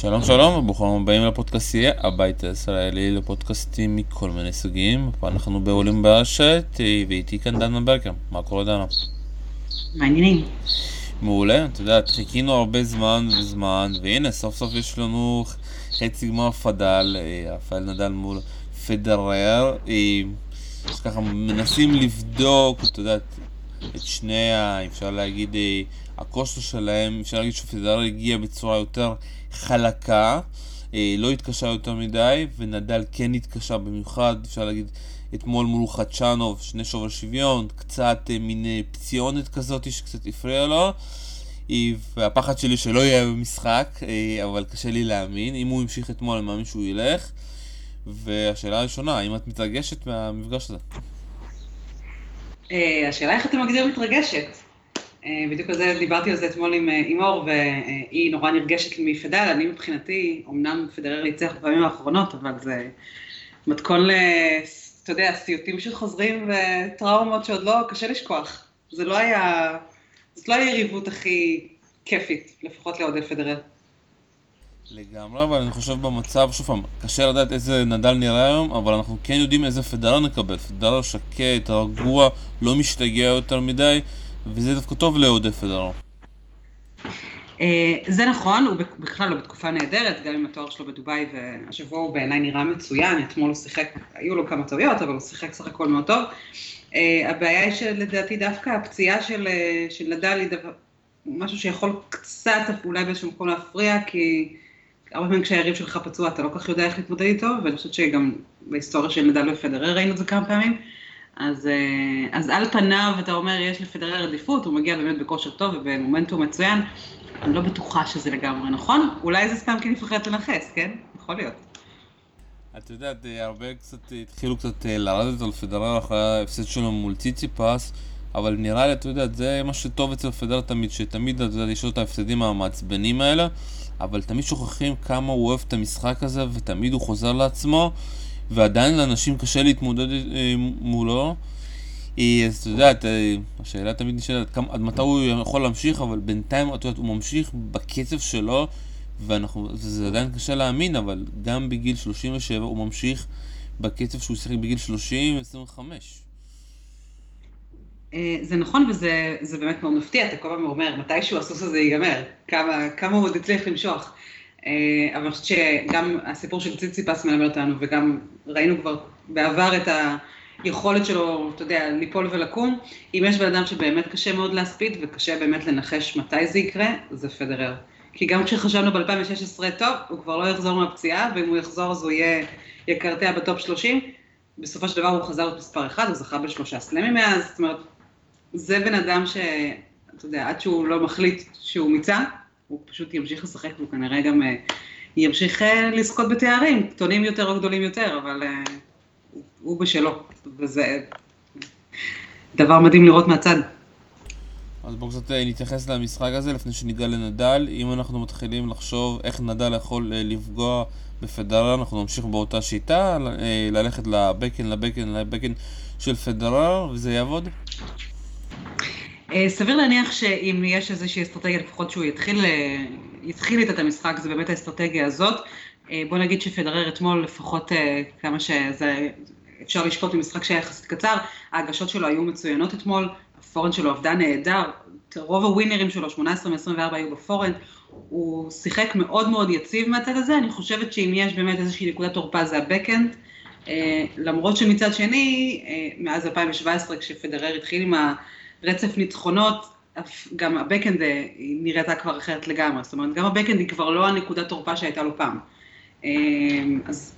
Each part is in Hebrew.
שלום שלום וברוכים הבאים לפודקאסטייה, הבית הישראלי לפודקאסטים מכל מיני סוגים. אנחנו בעולים ברשת ואיתי כאן דנה ברקר. מה קורה דנה? מעניינים. מעולה, את יודעת, חיכינו הרבה זמן וזמן, והנה סוף סוף יש לנו חצי גמר פדל, רפאל נדל מול פדרר, ככה מנסים לבדוק, את יודעת, את שני. אפשר להגיד, הכושר שלהם, אפשר להגיד שפדרר הגיע בצורה יותר חלקה, אה, לא התקשה יותר מדי, ונדל כן התקשה במיוחד, אפשר להגיד, אתמול מול חדשנוב, שני שובר שוויון, קצת אה, מין אה, פציונת כזאת שקצת הפריע לו. והפחד שלי שלא יהיה במשחק, אבל קשה לי להאמין. אם הוא המשיך אתמול, אני מאמין שהוא ילך. והשאלה הראשונה, האם את מתרגשת מהמפגש הזה? השאלה איך אתה מגדיר מתרגשת? אה, בדיוק על זה, דיברתי על זה אתמול עם, אה, עם אור, והיא נורא נרגשת מפדל, אני מבחינתי, אמנם פדרר ניצח בפעמים האחרונות, אבל זה מתכון ל... אתה יודע, סיוטים שחוזרים וטראומות שעוד לא, קשה לשכוח. זה לא היה, זאת לא היריבות הכי כיפית, לפחות לעודד פדרר. לגמרי, אבל אני חושב במצב, שוב פעם, קשה לדעת איזה נדל נראה היום, אבל אנחנו כן יודעים איזה פדרר נקבל. פדרר שקט, רגוע, לא משתגע יותר מדי. וזה דווקא טוב לעודד פדרר. אה, זה נכון, הוא בכלל לא בתקופה נהדרת, גם עם התואר שלו בדובאי, והשבוע הוא בעיניי נראה מצוין, אתמול הוא שיחק, היו לו כמה טעויות, אבל הוא שיחק סך הכל מאוד טוב. אה, הבעיה היא שלדעתי דווקא הפציעה של, אה, של נדל היא משהו שיכול קצת אולי באיזשהו מקום להפריע, כי הרבה פעמים כשהיריב שלך פצוע אתה לא כל כך יודע איך להתמודד איתו, ואני חושבת שגם בהיסטוריה של נדל ופדרר ראינו את זה כמה פעמים. אז, אה, אז על פניו אתה אומר, יש לפדרר עדיפות, הוא מגיע באמת בכושר טוב ובמומנטום מצוין, אני לא בטוחה שזה לגמרי נכון, אולי זה סתם כי נפחד לנכס, כן? יכול להיות. את יודעת, אה, הרבה קצת התחילו קצת אה, לרדת על פדרר אחרי ההפסד שלו מול ציציפס, אבל נראה לי, את יודעת, זה מה שטוב אצל פדרר תמיד, שתמיד, את יודעת, יש לו את ההפסדים המעצבנים האלה, אבל תמיד שוכחים כמה הוא אוהב את המשחק הזה, ותמיד הוא חוזר לעצמו. ועדיין לאנשים קשה להתמודד אה, מולו. אה, אז אתה יודע, אה, השאלה תמיד נשאלת עד מתי הוא יכול להמשיך, אבל בינתיים, את יודעת, הוא ממשיך בקצב שלו, וזה עדיין קשה להאמין, אבל גם בגיל 37 הוא ממשיך בקצב שהוא שיחק בגיל 30-25. זה נכון וזה באמת מאוד מפתיע, אתה כל פעם אומר, מתישהו הסוס הזה ייגמר, כמה, כמה הוא עוד יצליח למשוך. אה, אבל אני חושבת שגם הסיפור של ציציפס מלמד אותנו, וגם ראינו כבר בעבר את היכולת שלו, אתה יודע, ליפול ולקום. אם יש בן אדם שבאמת קשה מאוד להספיד, וקשה באמת לנחש מתי זה יקרה, זה פדרר. כי גם כשחשבנו ב-2016, טוב, הוא כבר לא יחזור מהפציעה, ואם הוא יחזור אז הוא יהיה יקרטע בטופ 30. בסופו של דבר הוא חזר מספר 1, הוא זכה בשלושה סלמים מאז, זאת אומרת, זה בן אדם ש... אתה יודע, עד שהוא לא מחליט שהוא מיצה, הוא פשוט ימשיך לשחק והוא כנראה גם אה, ימשיך אה, לזכות בתארים, קטונים יותר או גדולים יותר, אבל אה, הוא בשלו, וזה דבר מדהים לראות מהצד. אז בואו קצת נתייחס למשחק הזה לפני שניגע לנדל. אם אנחנו מתחילים לחשוב איך נדל יכול לפגוע בפדרר, אנחנו נמשיך באותה שיטה, ללכת לבקן, לבקן, לבקן של פדרר, וזה יעבוד? אה, סביר להניח שאם יש איזושהי אסטרטגיה, לפחות שהוא יתחיל, אה, יתחיל איתה את המשחק, זה באמת האסטרטגיה הזאת. אה, בוא נגיד שפדרר אתמול, לפחות כמה שזה, אפשר לשפוט במשחק שהיה יחסית קצר, ההגשות שלו היו מצוינות אתמול, הפורן שלו עבדה נהדר, רוב הווינרים שלו, 18 מ-24 היו בפורן, הוא שיחק מאוד מאוד יציב מהצד הזה, אני חושבת שאם יש באמת איזושהי נקודת תורפה זה הבקאנד, למרות שמצד שני, מאז 2017 כשפדרר התחיל עם ה... רצף ניצחונות, גם הבקאנד אה, נראתה כבר אחרת לגמרי, זאת אומרת, גם הבקאנד היא כבר לא הנקודת תורפה שהייתה לו פעם. אה, אז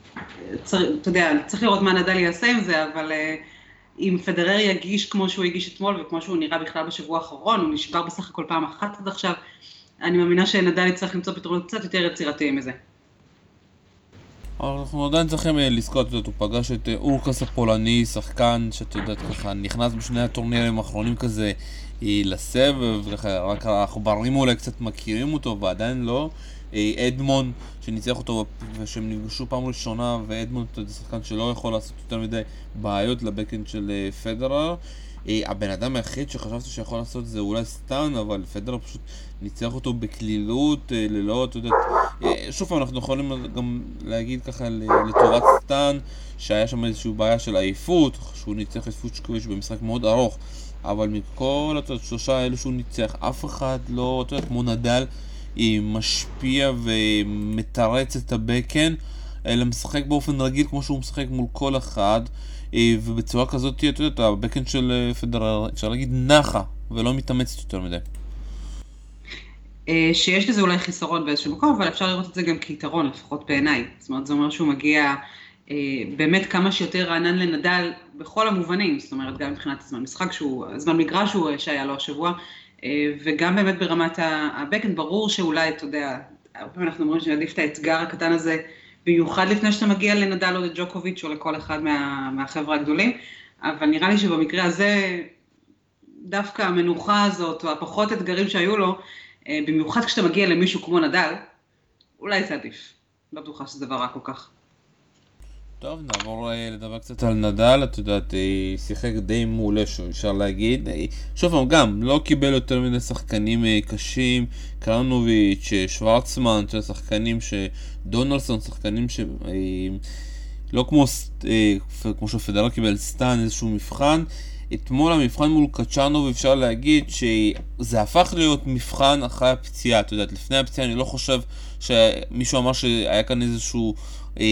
צר, אתה יודע, צריך לראות מה נדל יעשה עם זה, אבל אה, אם פדרר יגיש כמו שהוא הגיש אתמול וכמו שהוא נראה בכלל בשבוע האחרון, הוא נשבר בסך הכל פעם אחת עד עכשיו, אני מאמינה שנדל יצטרך למצוא פתרונות קצת יותר יצירתיים מזה. אנחנו עדיין צריכים אה, לזכות, את יודעת, הוא פגש את אה, הורקאץ' הפולני, שחקן שאת יודעת ככה נכנס בשני הטורנירים האחרונים כזה אה, לסבב, רק העכברים אולי קצת מכירים אותו ועדיין לא. אדמונד שניצח אותו ושהם נפגשו פעם ראשונה ואדמונד זה שחקן שלא יכול לעשות יותר מדי בעיות ל backhand של פדרר הבן אדם היחיד שחשבתי שיכול לעשות זה אולי סטאן אבל פדרר פשוט ניצח אותו בקלילות ללא, אתה יודע, שוב פעם, אנחנו יכולים גם להגיד ככה לטובת סטן, שהיה שם איזושהי בעיה של עייפות, שהוא ניצח את פוצ'קוביץ' במשחק מאוד ארוך, אבל מכל השלושה האלו שהוא ניצח, אף אחד לא, אתה יודע, כמו נדל, משפיע ומתרץ את הבקן, אלא משחק באופן רגיל כמו שהוא משחק מול כל אחד, ובצורה כזאת, אתה יודע, הבקן של פדרר, אפשר להגיד, נחה, ולא מתאמצת יותר מדי. אה, שיש לזה אולי חיסרון באיזשהו מקום, אבל אפשר לראות את זה גם כיתרון, לפחות בעיניי. זאת אומרת, זה אומר שהוא מגיע אה, באמת כמה שיותר רענן לנדל בכל המובנים, זאת אומרת, גם מבחינת הזמן משחק, שהוא, זמן מגרש שהוא, שהיה לו השבוע, אה, וגם באמת ברמת הבקן, ברור שאולי, אתה יודע, הרבה פעמים אנחנו אומרים שנעדיף את האתגר הקטן הזה, במיוחד לפני שאתה מגיע לנדל או לג'וקוביץ' או לכל אחד מה, מהחבר'ה הגדולים, אבל נראה לי שבמקרה הזה, דווקא המנוחה הזאת, או הפחות אתגרים שהיו לו, אה, במיוחד כשאתה מגיע למישהו כמו נדל, אולי זה עדיף. לא בטוחה שזה דבר רע כל כך. טוב, נעבור אה, לדבר קצת על נדל, את יודעת, אה, שיחק די מעולה אפשר להגיד. שוב פעם, גם, לא קיבל יותר מדי שחקנים קשים, קרנוביץ', שוורצמן, שחקנים ש... דונלסון, שחקנים ש... לא כמו, כמו שפדרר קיבל סטן, איזשהו מבחן. אתמול המבחן מול קצ'אנוב אפשר להגיד שזה הפך להיות מבחן אחרי הפציעה, את יודעת, לפני הפציעה אני לא חושב שמישהו אמר שהיה כאן איזשהו אה,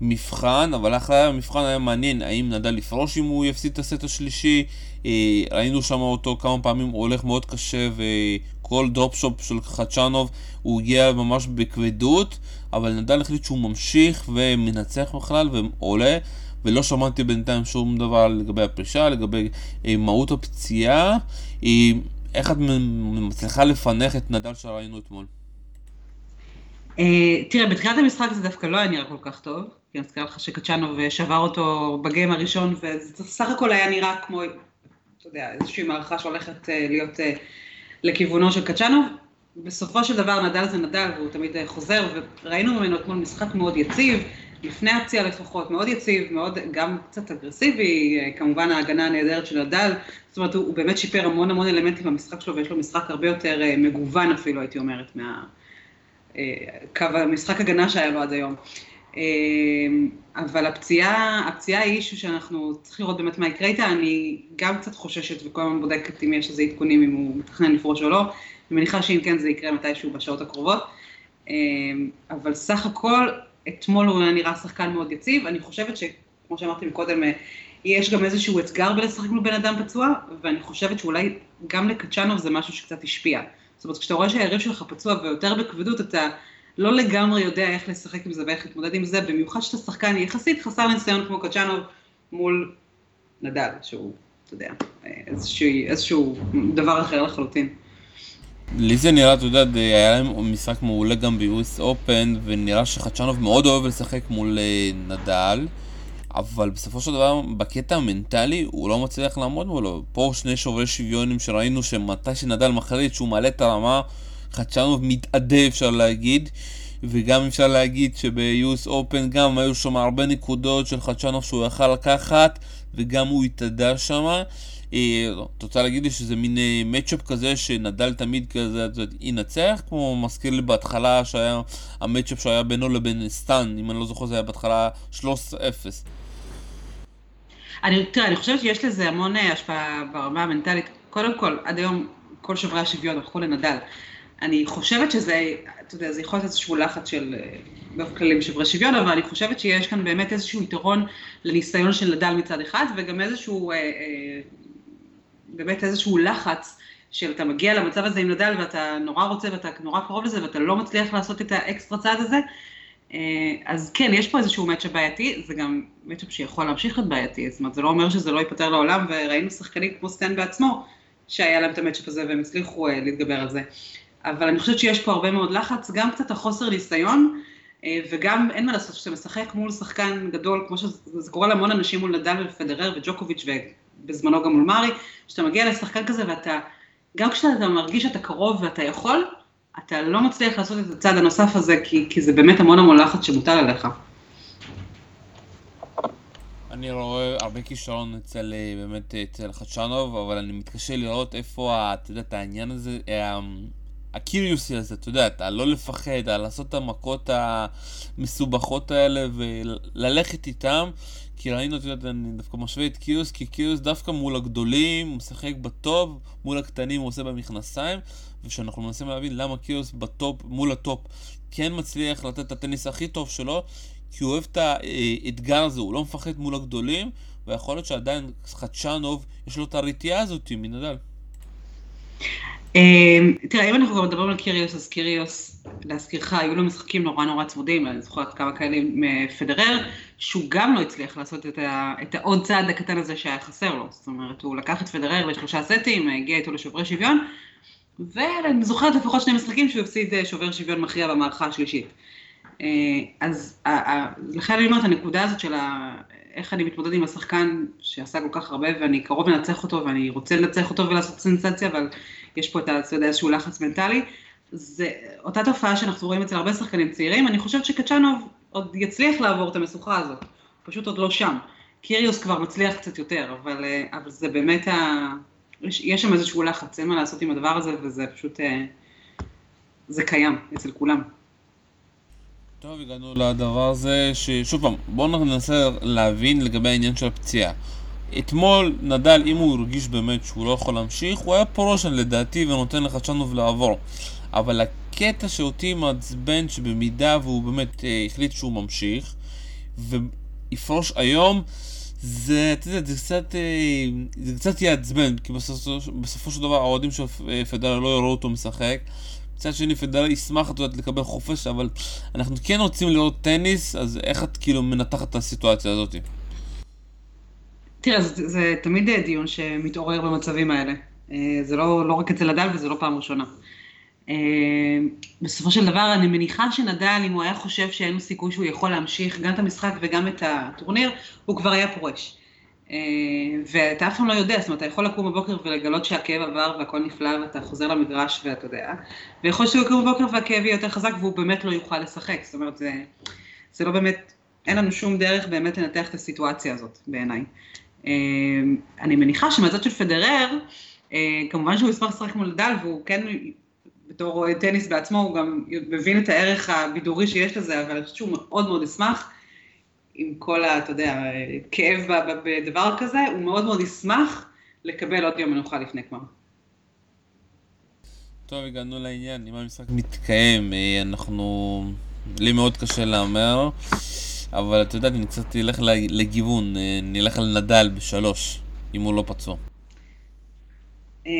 מבחן, אבל אחרי המבחן היה מעניין האם נדל לפרוש אם הוא יפסיד את הסט השלישי, אה, ראינו שם אותו כמה פעמים, הוא הולך מאוד קשה וכל דרופשופ של חצ'אנוב הוא הגיע ממש בכבדות, אבל נדל החליט שהוא ממשיך ומנצח בכלל ועולה. ולא שמעתי בינתיים שום דבר לגבי הפרישה, לגבי אה, מהות הפציעה. אה, איך את מצליחה לפענח את נדל שראינו אתמול? אה, תראה, בתחילת המשחק זה דווקא לא היה נראה כל כך טוב, אני מזכירה לך שקצ'אנוב שבר אותו בגיים הראשון, וזה סך הכל היה נראה כמו, אתה יודע, איזושהי מערכה שהולכת להיות לכיוונו של קצ'אנוב. בסופו של דבר נדל זה נדל, והוא תמיד חוזר, וראינו ממנו אתמול משחק מאוד יציב, לפני הפציעה לפחות, מאוד יציב, מאוד, גם קצת אגרסיבי, כמובן ההגנה הנהדרת של נדל, זאת אומרת, הוא, הוא באמת שיפר המון המון אלמנטים במשחק שלו, ויש לו משחק הרבה יותר מגוון אפילו, הייתי אומרת, מה... uh, קו המשחק הגנה שהיה לו עד היום. Uh, אבל הפציעה, הפציעה היא אישו שאנחנו צריכים לראות באמת מה יקרה איתה, אני גם קצת חוששת וכל הזמן בודקת אם יש איזה עדכונים, אם הוא מתכנן לפרוש או לא, אני מניחה שאם כן זה יקרה מתישהו בשעות הקרובות, uh, אבל סך הכל אתמול הוא נראה שחקן מאוד יציב, אני חושבת שכמו שאמרתי מקודם, אה, יש גם איזשהו אתגר בלשחק מול בן אדם פצוע, ואני חושבת שאולי גם לקצ'אנוב זה משהו שקצת השפיע. זאת אומרת, כשאתה רואה שהיריב שלך פצוע ויותר בכבדות, אתה לא לגמרי יודע איך לשחק עם זה ואיך להתמודד עם זה, במיוחד שאתה שחקן יחסית חסר ניסיון כמו קצ'אנוב מול נדל, שהוא, אתה יודע, איזשהו, איזשהו דבר אחר לחלוטין. לי זה נראה, אתה יודע, היה להם משחק מעולה גם ב-US Open, ונראה שחדשנוב מאוד אוהב לשחק מול אה, נדל, אבל בסופו של דבר, בקטע המנטלי, הוא לא מצליח לעמוד מולו. פה שני שוברי שוויונים שראינו שמתי שנדל מחליט שהוא מעלה את הרמה, חדשנוב מתאדה אפשר להגיד, וגם אפשר להגיד שב-US Open גם היו שם הרבה נקודות של חדשנוב שהוא יכל לקחת, וגם הוא התאדה שמה. אה, את רוצה להגיד לי שזה מין מצ'אפ אה, כזה שנדל תמיד כזה ינצח? כמו מזכיר לי בהתחלה שהיה המצ'אפ שהיה בינו לבין סטן, אם אני לא זוכר זה היה בהתחלה 13-0. אני, תראה, אני חושבת שיש לזה המון אה, השפעה ברמה המנטלית. קודם כל, עד היום כל שוברי השוויון הלכו לנדל. אני חושבת שזה, אתה יודע, זה יכול להיות איזשהו לחץ של, באופן כללי בשוברי שוויון, אבל אני חושבת שיש כאן באמת איזשהו יתרון לניסיון של נדל מצד אחד, וגם איזשהו אה, אה, באמת איזשהו לחץ של אתה מגיע למצב הזה עם נדל ואתה נורא רוצה ואתה נורא קרוב לזה ואתה לא מצליח לעשות את האקסטרה צעד הזה, אה, אז כן, יש פה איזשהו מצ'אפ בעייתי, זה גם מצ'אפ שיכול להמשיך להיות בעייתי, זאת אומרת, זה לא אומר שזה לא ייפתר לעולם, וראינו שחקנים כמו סטן בעצמו, שהיה להם את המצ'אפ הזה והם הצליחו אה, להתגבר על זה. אבל אני חושבת שיש פה הרבה מאוד לחץ, גם קצת החוסר ניסיון, אה, וגם אין מה לעשות, כשאתה משחק מול שחקן גדול, כמו שזה קורה להמון אנשים מול נדל ופדרר וג'וקוביץ' בזמנו גם מול מארי, שאתה מגיע לשחקן כזה ואתה, גם כשאתה מרגיש שאתה קרוב ואתה יכול, אתה לא מצליח לעשות את הצעד הנוסף הזה, כי, כי זה באמת המון המון לחץ שמוטל עליך. אני רואה הרבה כישרון אצל, אה, באמת, אצל חדשנוב, אבל אני מתקשה לראות איפה, את יודעת, העניין הזה, אה, הקיריוסי הזה, אתה יודע, אתה לא לפחד, לעשות את המכות המסובכות האלה וללכת איתם. כי ראינו, אתה יודע, אני דווקא משווה את קיריוס, כי קיריוס דווקא מול הגדולים, הוא משחק בטופ, מול הקטנים הוא עושה במכנסיים, ושאנחנו מנסים להבין למה קיריוס בטופ, מול הטופ, כן מצליח לתת את הטניס הכי טוב שלו, כי הוא אוהב את האתגר הזה, הוא לא מפחד מול הגדולים, ויכול להיות שעדיין חצ'אנוב, יש לו את הרתיעה הזאת מנדאל. אמ, תראה, אם אנחנו כבר מדברים על קיריוס, אז קיריוס, להזכירך, היו לו משחקים נורא נורא צמודים, אני זוכרת כמה כאלה עם אה, פדרר, שהוא גם לא הצליח לעשות את, ה, את העוד צעד הקטן הזה שהיה חסר לו. זאת אומרת, הוא לקח את פדרר לשלושה סטים, הגיע איתו לשוברי שוויון, ואני זוכרת לפחות שני משחקים שהוא הפסיד אה, שובר שוויון מכריע במערכה השלישית. אה, אז לכן אני אומרת, הנקודה הזאת של איך אני מתמודד עם השחקן שעשה כל כך הרבה ואני קרוב לנצח אותו ואני רוצה לנצח אותו ולעשות סנסציה, אבל יש פה את איזשהו לחץ מנטלי. זה אותה תופעה שאנחנו רואים אצל הרבה שחקנים צעירים, אני חושבת שקצ'אנוב עוד יצליח לעבור את המשוכה הזאת, פשוט עוד לא שם. קיריוס כבר מצליח קצת יותר, אבל, אה, אבל זה באמת, ה... יש, יש שם איזשהו לחץ, אין מה לעשות עם הדבר הזה, וזה פשוט, אה, זה קיים אצל כולם. טוב, הגענו לדבר הזה, ששוב פעם, בואו ננסה להבין לגבי העניין של הפציעה. אתמול נדל, אם הוא הרגיש באמת שהוא לא יכול להמשיך, הוא היה פרושן לדעתי ונותן לך צ'אנוב לעבור. אבל הקטע שאותי מעצבן שבמידה והוא באמת אה, החליט שהוא ממשיך ויפרוש היום, זה, אתה יודע, זה קצת, אה, זה קצת יעצבן, כי בסופו, בסופו של דבר האוהדים של אה, פדרר לא יראו אותו משחק. מצד שני פדרר ישמח, את יודעת, לקבל חופש, אבל אנחנו כן רוצים לראות טניס, אז איך את כאילו מנתחת את הסיטואציה הזאת? תראה, זה, זה תמיד דיון שמתעורר במצבים האלה. אה, זה לא, לא רק אצל נדל וזה לא פעם ראשונה. אה, בסופו של דבר, אני מניחה שנדל, אם הוא היה חושב שאין לו סיכוי שהוא יכול להמשיך גם את המשחק וגם את הטורניר, הוא כבר היה פורש. אה, ואתה אף פעם לא יודע, זאת אומרת, אתה יכול לקום בבוקר ולגלות שהכאב עבר והכל נפלא ואתה חוזר למגרש ואתה יודע, ויכול להיות שהוא יקום בבוקר והכאב יהיה יותר חזק והוא באמת לא יוכל לשחק, זאת אומרת, זה, זה לא באמת, אין לנו שום דרך באמת לנתח את הסיטואציה הזאת בעיניי. אמ, אני מניחה שמהצד של פדרר, אה, כמובן שהוא ישמח לשחק מול נדל, והוא כן, בתור טניס בעצמו, הוא גם מבין את הערך הבידורי שיש לזה, אבל אני חושבת שהוא מאוד מאוד ישמח, עם כל ה, אתה יודע, כאב בדבר כזה, הוא מאוד מאוד ישמח לקבל עוד יום מנוחה לפני כבר. טוב, הגענו לעניין, אם המשחק מתקיים, אה, אנחנו... לי מאוד קשה להמר. אבל אתה יודע, אני קצת אלך לגיוון, אה, נלך על נדל בשלוש, אם הוא לא פצוע. אה,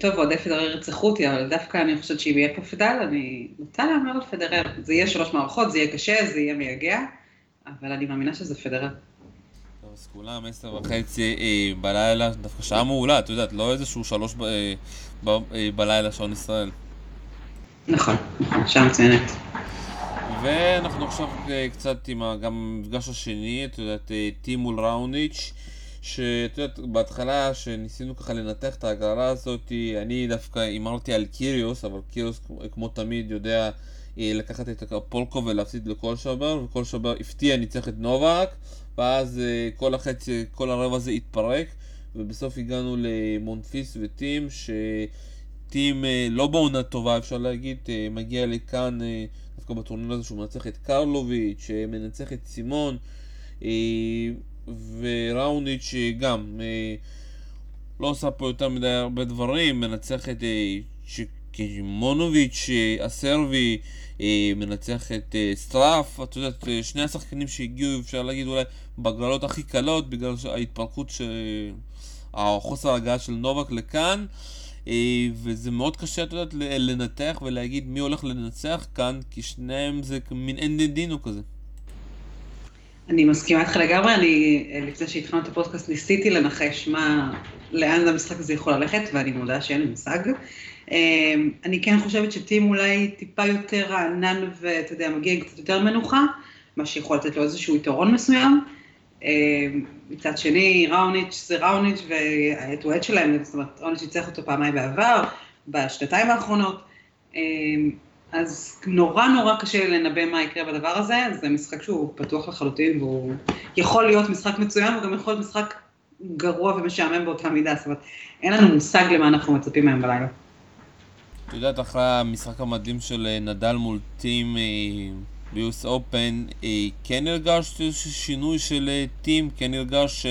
טוב, אוהדי פדרר ירצחו אותי, אבל דווקא אני חושבת שאם יהיה פה פדל, אני נוטה להמר על פדרר. זה יהיה שלוש מערכות, זה יהיה קשה, זה יהיה מייגע, אבל אני מאמינה שזה פדרר. טוב, אז כולם עשר וחצי אה, בלילה, דווקא שעה מעולה, את יודעת, לא איזשהו שלוש בלילה שעון ישראל. נכון, שעה מצוינת. ואנחנו עכשיו אה, קצת עם גם המפגש השני, את יודעת, אה, טים מול ראוניץ', שאת יודעת, בהתחלה שניסינו ככה לנתח את ההגרלה הזאת, אני דווקא הימרתי על קיריוס, אבל קיריוס כמו תמיד יודע אה, לקחת את הפולקו ולהפסיד לכל שבר, וכל שבר הפתיע, ניצח את נובק, ואז כל החצי, כל הרבע הזה התפרק, ובסוף הגענו למונפיס וטים, שטים לא בעונה טובה אפשר להגיד, מגיע לכאן דווקא בטורניר הזה שהוא מנצח את קרלוביץ', מנצח את סימון, אה, וראוניץ' גם אה, לא עושה פה יותר מדי הרבה דברים, מנצח את אה, קימונוביץ' הסרבי, מנצח את סטראף, את יודעת, שני השחקנים שהגיעו, אפשר להגיד אולי בגרלות הכי קלות, בגלל ההתפרקות, של... החוסר ההגעה של נובק לכאן. אה, וזה מאוד קשה, את יודעת, לנתח ולהגיד מי הולך לנצח כאן, כי שניהם זה מין אין דינו כזה. אני מסכימה איתך לגמרי, אני לפני שהתחלנו את הפודקאסט ניסיתי לנחש מה, לאן המשחק הזה יכול ללכת, ואני מודה שאין לי מושג. אה, אני כן חושבת שטים אולי טיפה יותר רענן ואתה יודע, מגיע עם קצת יותר מנוחה, מה שיכול לתת לו איזשהו יתרון מסוים. אה, מצד שני, ראוניץ' זה ראוניץ' והדואט שלהם, זאת אומרת, ראוניץ' ניצח אותו פעמיים בעבר, בשנתיים האחרונות, אה, אז נורא נורא קשה לנבא מה יקרה בדבר הזה, זה משחק שהוא פתוח לחלוטין והוא יכול להיות משחק מצוין, הוא גם יכול להיות משחק גרוע ומשעמם באותה מידה, זאת אומרת, אין לנו מושג למה אנחנו מצפים מהם בלילה. את יודעת, אחרי המשחק המדהים של אה, נדל מול טים ביוס אופן, כן הרגשת שינוי של טים? כן הרגשת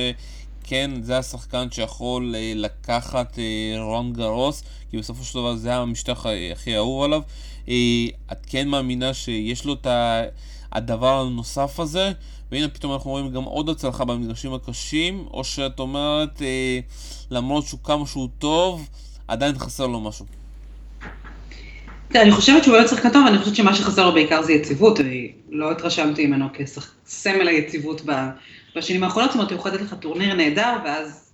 שכן, זה השחקן שיכול לקחת רון גרוס? כי בסופו של דבר זה המשטח הכי אהוב עליו. את כן מאמינה שיש לו את הדבר הנוסף הזה? והנה פתאום אנחנו רואים גם עוד הצלחה במגרשים הקשים, או שאת אומרת, אה, למרות שהוא כמה שהוא טוב, עדיין חסר לו משהו. תראה, אני חושבת שהוא באמת שחקן טוב, אני חושבת שמה שחסר לו בעיקר זה יציבות, אני לא התרשמתי ממנו כסמל היציבות בשנים האחרונות, זאת אומרת, הוא יכול לתת לך טורניר נהדר, ואז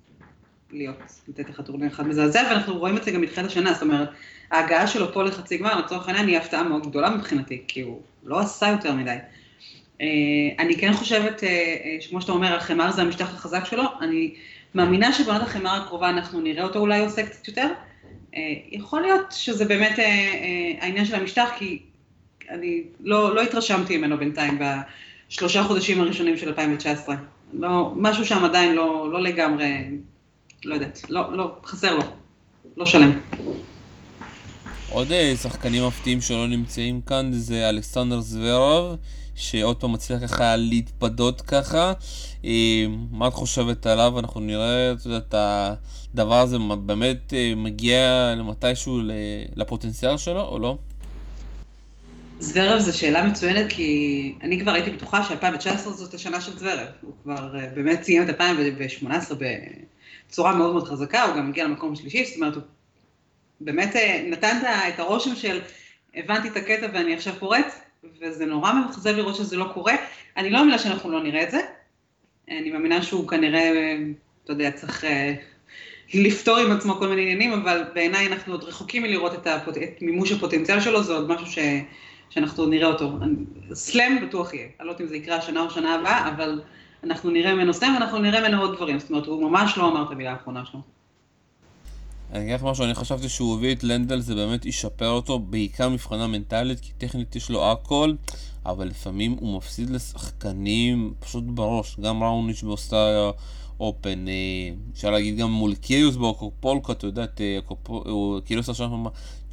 להיות, לתת לך טורניר אחד מזעזע, ואנחנו רואים את זה גם מתחילת השנה, זאת אומרת, ההגעה שלו פה לחצי גמר, לצורך העניין, היא הפתעה מאוד גדולה מבחינתי, כי הוא לא עשה יותר מדי. אה, אני כן חושבת, אה, אה, שכמו שאתה אומר, החמר זה המשטח החזק שלו, אני מאמינה שבעונת החמר הקרובה אנחנו נראה אותו אולי עושה קצת יותר. יכול להיות שזה באמת העניין של המשטח, כי אני לא, לא התרשמתי ממנו בינתיים בשלושה חודשים הראשונים של 2019. לא, משהו שם עדיין לא, לא לגמרי, לא יודעת, לא, לא, חסר לו, לא שלם. עוד שחקנים מפתיעים שלא נמצאים כאן זה אלכסנדר זוורוב. שעוד פעם מצליח ככה להתפדות ככה. אה, מה את חושבת עליו? אנחנו נראה את יודעת, הדבר הזה באמת אה, מגיע מתישהו לפוטנציאל שלו או לא? זוורב זו שאלה מצוינת, כי אני כבר הייתי בטוחה ש-2019 זאת השנה של זוורב. הוא כבר אה, באמת סיים את 2018 בצורה מאוד מאוד חזקה, הוא גם הגיע למקום השלישי, זאת אומרת, הוא באמת נתן את הרושם של הבנתי את הקטע ואני עכשיו פורץ, וזה נורא מאכזב לראות שזה לא קורה. אני לא מאמינה שאנחנו לא נראה את זה. אני מאמינה שהוא כנראה, אתה יודע, צריך אה, לפתור עם עצמו כל מיני עניינים, אבל בעיניי אנחנו עוד רחוקים מלראות את, הפוט... את מימוש הפוטנציאל שלו, זה עוד משהו ש... שאנחנו נראה אותו. סלאם בטוח יהיה, אני לא יודעת אם זה יקרה השנה או שנה הבאה, אבל אנחנו נראה ממנו סלאם ואנחנו נראה ממנו עוד דברים, זאת אומרת, הוא ממש לא אמר את המילה האחרונה שלו. אני אגיד לך משהו, אני חשבתי שהוא הביא את לנדל זה באמת ישפר אותו, בעיקר מבחינה מנטלית, כי טכנית יש לו הכל, אבל לפעמים הוא מפסיד לשחקנים פשוט בראש, גם ראוניץ' באוסטריה אופן, אה, אפשר להגיד גם מול קיריוס באוקופולקה, אתה יודע, אה, קיריוס עשה שם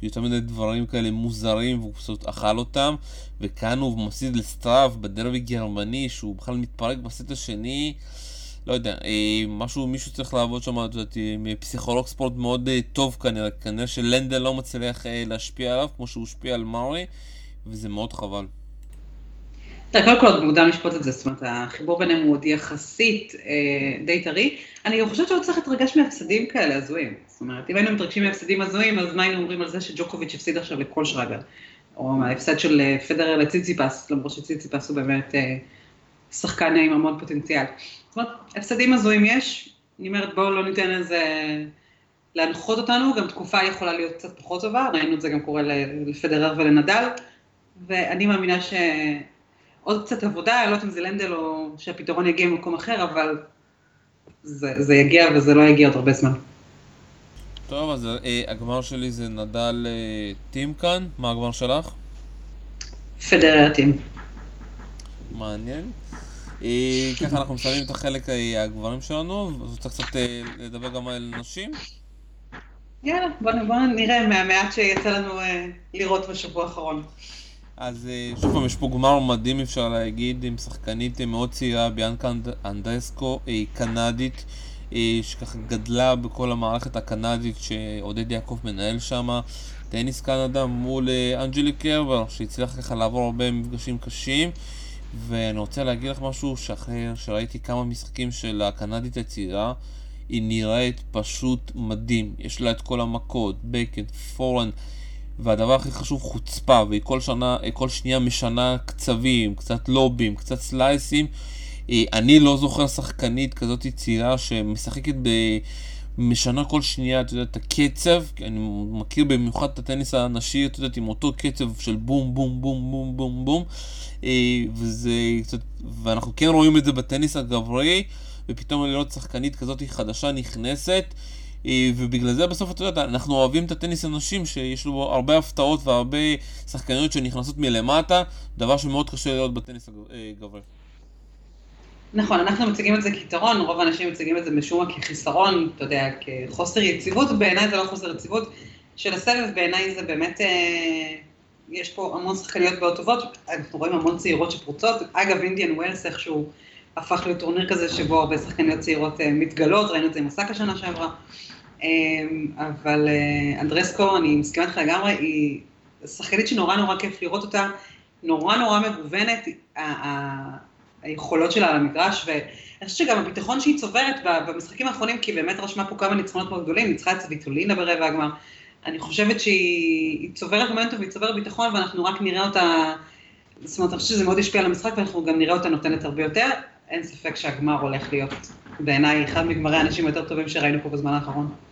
יותר מיני דברים כאלה מוזרים, והוא פשוט אכל אותם, וכאן הוא מפסיד לסטראב בדרבי גרמני, שהוא בכלל מתפרק בסט השני. לא יודע, אה, משהו, מישהו צריך לעבוד שם, את יודעת, עם פסיכולוג ספורט מאוד אה, טוב כנראה, כנראה שלנדל לא מצליח אה, להשפיע עליו כמו שהוא השפיע על מארי, וזה מאוד חבל. תראה, קודם כל עוד מוקדם לשפוט את זה, זאת אומרת, החיבור ביניהם הוא עוד יחסית אה, די טרי. אני חושבת שעוד צריך להתרגש מהפסדים כאלה הזויים. זאת אומרת, אם היינו מתרגשים מהפסדים הזויים, אז מה היינו אומרים על זה שג'וקוביץ' הפסיד עכשיו לכל שרגר? או מההפסד של פדרר לציציפס, למרות שציציפס הוא באמת אה, שחקן עם המון פוטנציאל. זאת אומרת, הפסדים הזויים יש, אני אומרת בואו לא ניתן לזה להנחות אותנו, גם תקופה יכולה להיות קצת פחות טובה, ראינו את זה גם קורה לפדרר ולנדל, ואני מאמינה שעוד קצת עבודה, אני לא יודעת אם זה לנדל או שהפתרון יגיע ממקום אחר, אבל זה, זה יגיע וזה לא יגיע עוד הרבה זמן. טוב, אז אה, הגמר שלי זה נדל אה, טים כאן, מה הגמר שלך? פדרר טים. מעניין. אה, ככה אנחנו מסיימים את החלק אה, הגברים שלנו, אז רוצה קצת אה, לדבר גם על נשים? יאללה, בוא, בוא נראה מהמעט שיצא לנו לראות בשבוע האחרון. אז שוב פעם, יש פה גמר מדהים אפשר להגיד, עם שחקנית מאוד צעירה, ביאנקה אנדרסקו, קנדית, שככה גדלה בכל המערכת הקנדית שעודד יעקב מנהל שם. טניס קנדה מול אנג'לי קרבר, שהצליח ככה לעבור הרבה מפגשים קשים. ואני רוצה להגיד לך משהו שאחרי שראיתי כמה משחקים של הקנדית הצעירה, היא נראית פשוט מדהים. יש לה את כל המכות, בקן, פורן, והדבר הכי חשוב, חוצפה, והיא כל שנה, כל שנייה משנה קצבים, קצת לובים, קצת סלייסים. אה, אני לא זוכר שחקנית כזאת צעירה שמשחקת ב... משנה כל שנייה, אתה יודע, את הקצב, אני מכיר במיוחד את הטניס הנשי, אתה יודע, עם אותו קצב של בום, בום, בום, בום, בום, בום, אה, וזה קצת, ואנחנו כן רואים את זה בטניס הגברי, ופתאום לראות שחקנית כזאת חדשה נכנסת, אה, ובגלל זה בסוף, אתה יודע, אנחנו אוהבים את הטניס הנשים, שיש לו הרבה הפתעות והרבה שחקניות שנכנסות מלמטה, דבר שמאוד קשה לראות בטניס הגברי. נכון, אנחנו מציגים את זה כיתרון, רוב האנשים מציגים את זה משום מה כחיסרון, אתה יודע, כחוסר יציבות, בעיניי זה לא חוסר יציבות, של הסבב בעיניי זה באמת, אה, יש פה המון שחקניות מאוד טובות, אנחנו רואים המון צעירות שפורצות, אגב אינדיאן ווילס איכשהו הפך להיות טורניר כזה שבו הרבה שחקניות צעירות אה, מתגלות, ראינו את זה עם אוסאקה שנה שעברה, אה, אבל אה, אנדרייסקו, אני מסכימה איתך לגמרי, היא שחקנית שנורא נורא כיף לראות אותה, נורא נורא מגוונת, היכולות שלה על המגרש, ואני חושבת שגם הביטחון שהיא צוברת במשחקים האחרונים, כי היא באמת רשמה פה כמה ניצחונות מאוד גדולים, ניצחה את סביטולינה ברבע הגמר, אני חושבת שהיא היא צוברת מומנטום והיא צוברת ביטחון, ואנחנו רק נראה אותה, זאת אומרת, אני חושבת שזה מאוד ישפיע על המשחק, ואנחנו גם נראה אותה נותנת הרבה יותר. אין ספק שהגמר הולך להיות, בעיניי, אחד מגמרי האנשים היותר טובים שראינו פה בזמן האחרון.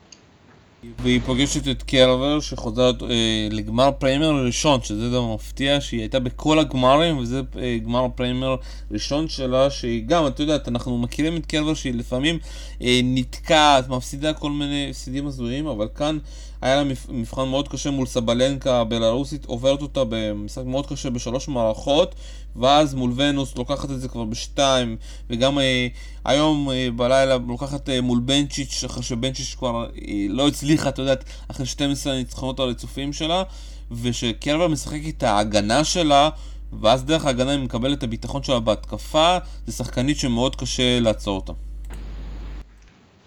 והיא פוגשת את קרבר שחוזרת אה, לגמר פריימר ראשון, שזה דבר מפתיע, שהיא הייתה בכל הגמרים, וזה אה, גמר פריימר ראשון שלה, שהיא גם, את יודעת, אנחנו מכירים את קרבר שהיא לפעמים אה, נתקעת, מפסידה כל מיני הפסידים הזויים, אבל כאן היה לה מבחן מאוד קשה מול סבלנקה הבלארוסית, עוברת אותה במשחק מאוד קשה בשלוש מערכות, ואז מול ונוס לוקחת את זה כבר בשתיים, וגם אה, היום אה, בלילה לוקחת אה, מול בנצ'יץ', אחרי שבנצ'יץ' כבר אה, לא הצליחה, את יודעת, אחרי 12 הניצחונות הרצופים שלה, ושקרבר משחק את ההגנה שלה, ואז דרך ההגנה היא מקבלת את הביטחון שלה בהתקפה, זה שחקנית שמאוד קשה לעצור אותה.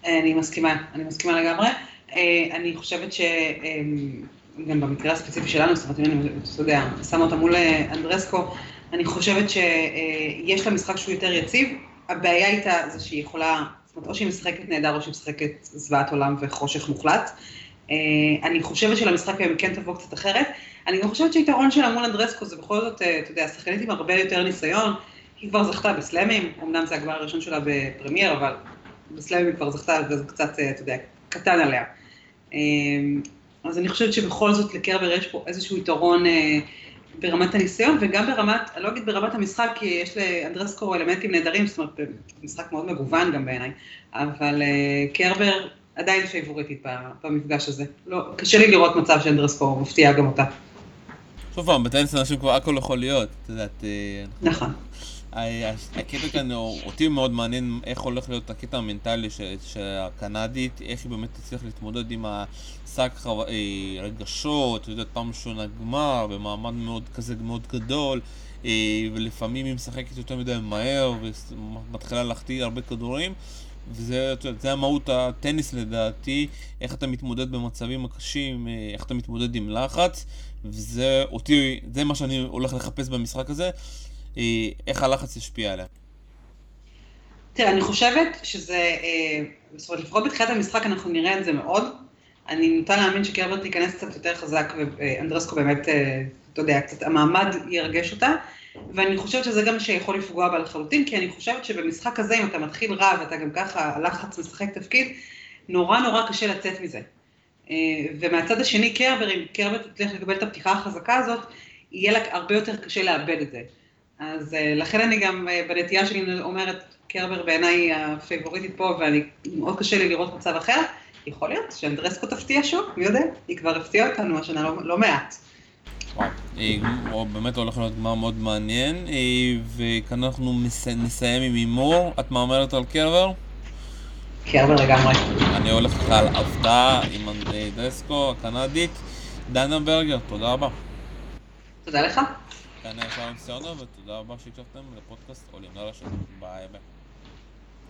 אני מסכימה, אני מסכימה לגמרי. אה, אני חושבת שגם במקרה הספציפי שלנו, זאת אומרת, אם אני, אתה יודע, שמה אותה מול אה, אנדרסקו, אני חושבת שיש לה משחק שהוא יותר יציב. הבעיה איתה זה שהיא יכולה, זאת אומרת, או שהיא משחקת נהדר או שהיא משחקת זוועת עולם וחושך מוחלט. אה, אני חושבת שלמשחק היום כן תבוא קצת אחרת. אני גם חושבת שהיתרון שלה מול אנדרסקו זה בכל זאת, אה, אתה יודע, שחקנית עם הרבה יותר ניסיון. היא כבר זכתה בסלאמים, אמנם זה הגמר הראשון שלה בפרמייר, אבל בסלאמים היא כבר זכתה, וזה קצת, אה, אתה יודע, קטן עליה. אמ, אז אני חושבת שבכל זאת לקרבר יש פה איזשהו יתרון אה, ברמת הניסיון, וגם ברמת, אני לא אגיד ברמת המשחק, כי יש לאנדרסקו אלמנטים נהדרים, זאת אומרת, משחק מאוד מגוון גם בעיניי, אבל אה, קרבר עדיין פייבוריטית במפגש הזה. לא, קשה לי לראות מצב שאנדרסקו מפתיע גם אותה. שוב פעם, בטניס אנשים כבר הכל יכול להיות, את יודעת, אה, נכון. ה- הקטע כאן, אותי מאוד מעניין איך הולך להיות הקטע המנטלי ש- שהקנדית, איך היא באמת תצליח להתמודד עם השק חו- אה, רגשות, את יודעת, פעם ראשונה גמר, במעמד מאוד כזה מאוד גדול, אה, ולפעמים היא משחקת יותר מדי מהר, ומתחילה להחטיא הרבה כדורים. וזה יודעת, המהות הטניס לדעתי, איך אתה מתמודד במצבים הקשים, אה, איך אתה מתמודד עם לחץ, וזה אותי, זה מה שאני הולך לחפש במשחק הזה. איך הלחץ השפיע עליה. תראה, אני חושבת שזה, אה, זאת אומרת, לפחות בתחילת המשחק אנחנו נראה את זה מאוד. אני נוטה להאמין שקרבר תיכנס קצת יותר חזק, ואנדרסקו באמת, אה, אתה יודע, קצת המעמד ירגש אותה. ואני חושבת שזה גם שיכול לפגוע בה לחלוטין, כי אני חושבת שבמשחק הזה, אם אתה מתחיל רע ואתה גם ככה, הלחץ משחק תפקיד, נורא נורא קשה לצאת מזה. אה, ומהצד השני, קרבר, אם קרבר תצליח לקבל את הפתיחה החזקה הזאת, יהיה לה הרבה יותר קשה לאבד את זה. אז אה, לכן אני גם אה, בנטייה שלי אומרת, קרבר בעיניי היא הפייבוריטית פה, ואני, מאוד קשה לי לראות מצב אחר. יכול להיות שאנדרסקו תפתיע שוב, מי יודע? היא כבר הפתיעה אותנו השנה לא, לא מעט. וואו, באמת הולך להיות גמר מאוד מעניין, אה, וכאן אנחנו נסיים עם הימור. את מהמרת על קרבר? קרבר לגמרי. אני הולך לך על הפתעה עם אנדרסקו הקנדית. דנה ברגר, תודה רבה. תודה לך. כאן היה שלום ציונה, ותודה רבה שהקשבתם לפודקאסט עולים לרשת. ביי ביי.